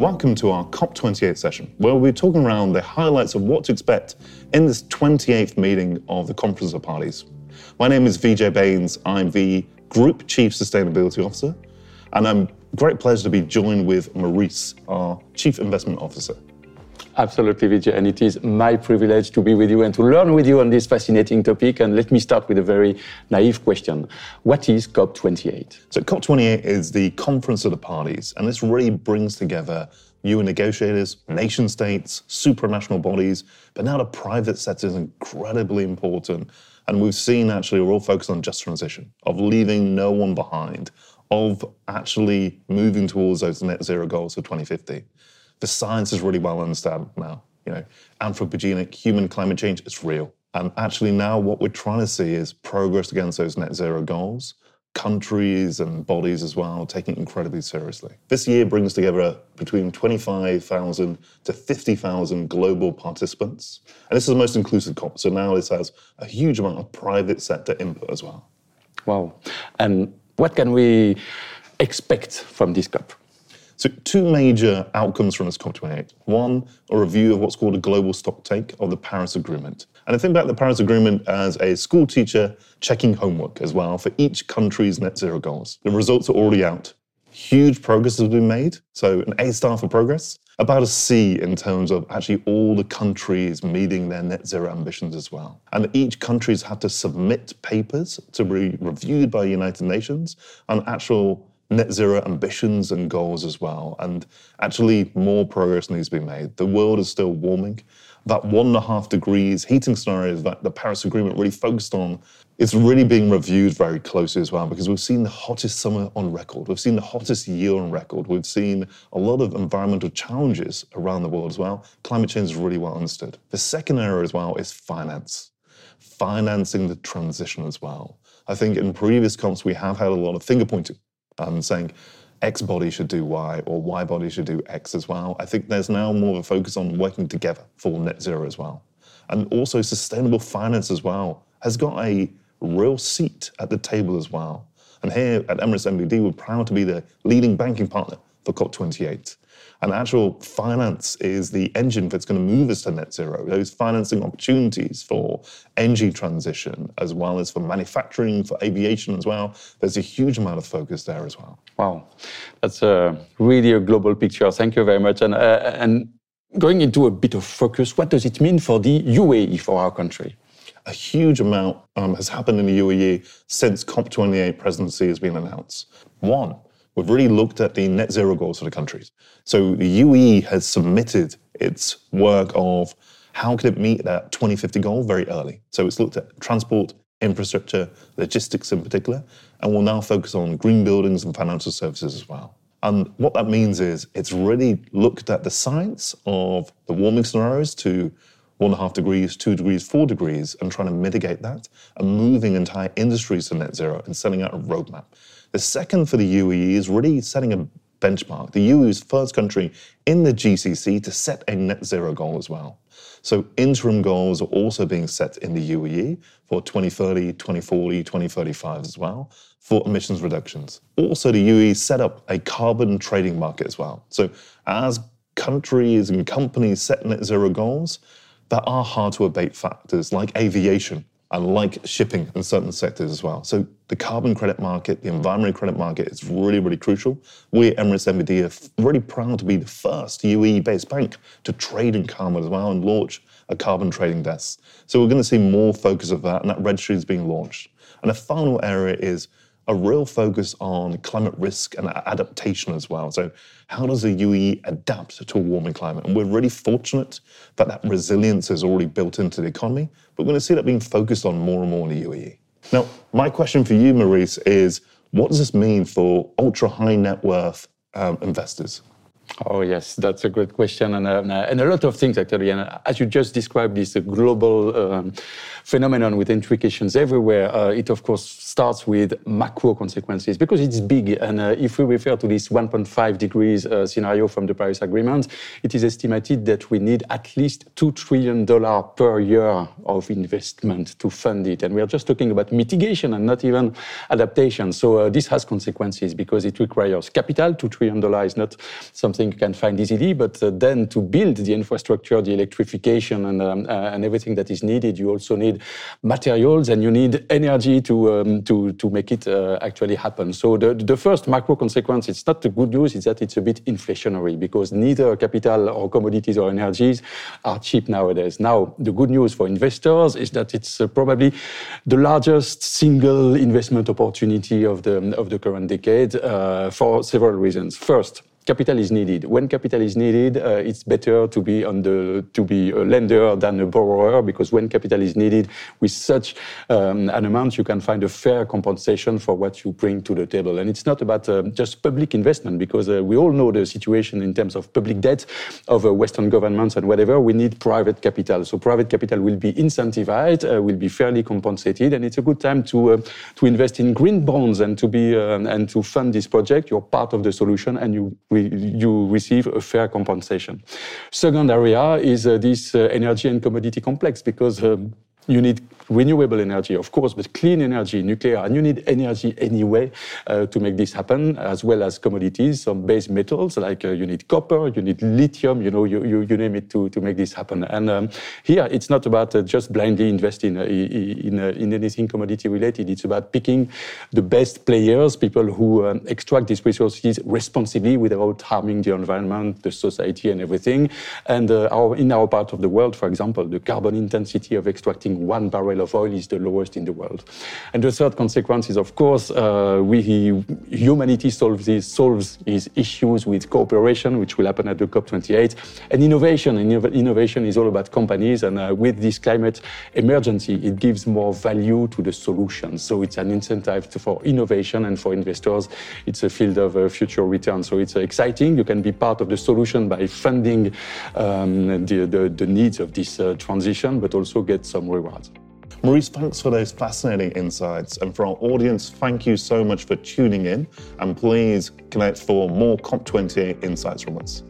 Welcome to our COP28 session, where we'll be talking around the highlights of what to expect in this 28th meeting of the Conference of Parties. My name is Vijay Bains. I'm the Group Chief Sustainability Officer, and I'm great pleasure to be joined with Maurice, our Chief Investment Officer. Absolutely, Vijay. And it is my privilege to be with you and to learn with you on this fascinating topic. And let me start with a very naive question What is COP28? So, COP28 is the conference of the parties, and this really brings together UN negotiators, nation states, supranational bodies, but now the private sector is incredibly important. And we've seen actually we're all focused on just transition, of leaving no one behind, of actually moving towards those net zero goals for 2050 the science is really well understood now. You know, anthropogenic human climate change is real. And actually now what we're trying to see is progress against those net zero goals, countries and bodies as well taking it incredibly seriously. This year brings together between 25,000 to 50,000 global participants. And this is the most inclusive COP. So now this has a huge amount of private sector input as well. Wow. And what can we expect from this COP? So, two major outcomes from this COP28. One, a review of what's called a global stock take of the Paris Agreement. And I think about the Paris Agreement as a school teacher checking homework as well for each country's net zero goals. The results are already out. Huge progress has been made. So, an A star for progress. About a C in terms of actually all the countries meeting their net zero ambitions as well. And each country's had to submit papers to be reviewed by the United Nations on actual net zero ambitions and goals as well. And actually, more progress needs to be made. The world is still warming. That one and a half degrees heating scenario that the Paris Agreement really focused on is really being reviewed very closely as well because we've seen the hottest summer on record. We've seen the hottest year on record. We've seen a lot of environmental challenges around the world as well. Climate change is really well understood. The second area as well is finance, financing the transition as well. I think in previous COPs, we have had a lot of finger pointing saying X body should do Y or Y body should do X as well. I think there's now more of a focus on working together for net zero as well. And also sustainable finance as well has got a real seat at the table as well. And here at Emirates NBD, we're proud to be the leading banking partner for COP28. And actual finance is the engine that's going to move us to net zero. Those financing opportunities for energy transition, as well as for manufacturing, for aviation as well. There's a huge amount of focus there as well. Wow, that's a, really a global picture. Thank you very much. And, uh, and going into a bit of focus, what does it mean for the UAE, for our country? A huge amount um, has happened in the UAE since COP28 presidency has been announced. One, we've really looked at the net zero goals for the countries. So the UE has submitted its work of how could it meet that 2050 goal very early. So it's looked at transport, infrastructure, logistics in particular, and will now focus on green buildings and financial services as well. And what that means is it's really looked at the science of the warming scenarios to one and a half degrees, two degrees, four degrees, and trying to mitigate that and moving entire industries to net zero and setting out a roadmap. The second for the UAE is really setting a benchmark. The UAE is first country in the GCC to set a net zero goal as well. So interim goals are also being set in the UAE for 2030, 2040, 2035 as well for emissions reductions. Also, the UAE set up a carbon trading market as well. So as countries and companies set net zero goals, there are hard to abate factors like aviation and like shipping in certain sectors as well. So the carbon credit market, the environmental credit market is really, really crucial. We at Emirates NBD are really proud to be the first UAE-based bank to trade in carbon as well and launch a carbon trading desk. So we're going to see more focus of that, and that registry is being launched. And the final area is a real focus on climate risk and adaptation as well. So, how does the UAE adapt to a warming climate? And we're really fortunate that that resilience is already built into the economy, but we're going to see that being focused on more and more in the UAE. Now, my question for you, Maurice, is what does this mean for ultra high net worth um, investors? Oh, yes, that's a great question. And, uh, and a lot of things, actually. And as you just described, this uh, global um, phenomenon with implications everywhere, uh, it, of course, starts with macro consequences because it's big. And uh, if we refer to this 1.5 degrees uh, scenario from the Paris Agreement, it is estimated that we need at least $2 trillion per year of investment to fund it. And we are just talking about mitigation and not even adaptation. So uh, this has consequences because it requires capital. $2 trillion is not something something you can find easily, but uh, then to build the infrastructure, the electrification, and, um, uh, and everything that is needed, you also need materials and you need energy to, um, to, to make it uh, actually happen. So the, the first macro consequence, it's not the good news, is that it's a bit inflationary because neither capital or commodities or energies are cheap nowadays. Now, the good news for investors is that it's probably the largest single investment opportunity of the, of the current decade uh, for several reasons. First, capital is needed. When capital is needed, uh, it's better to be on the to be a lender than a borrower because when capital is needed with such um, an amount, you can find a fair compensation for what you bring to the table. And it's not about uh, just public investment because uh, we all know the situation in terms of public debt of uh, Western governments and whatever. We need private capital. So private capital will be incentivized, uh, will be fairly compensated, and it's a good time to uh, to invest in green bonds and to be and to fund this project. You're part of the solution, and you you receive a fair compensation. Second area is uh, this uh, energy and commodity complex because um, you need renewable energy, of course, but clean energy, nuclear, and you need energy anyway uh, to make this happen, as well as commodities, some base metals, like uh, you need copper, you need lithium, you know, you, you, you name it to, to make this happen. And um, here, it's not about uh, just blindly investing uh, in, uh, in anything commodity related. It's about picking the best players, people who um, extract these resources responsibly without harming the environment, the society, and everything. And uh, our, in our part of the world, for example, the carbon intensity of extracting one barrel of oil is the lowest in the world. And the third consequence is, of course, uh, we, humanity solves these, solves these issues with cooperation, which will happen at the COP28, and innovation. And innovation is all about companies, and uh, with this climate emergency, it gives more value to the solutions. So it's an incentive for innovation, and for investors, it's a field of uh, future return. So it's exciting. You can be part of the solution by funding um, the, the, the, needs of this uh, transition, but also get some rewards. Maurice, thanks for those fascinating insights. And for our audience, thank you so much for tuning in. And please connect for more COP28 insights from us.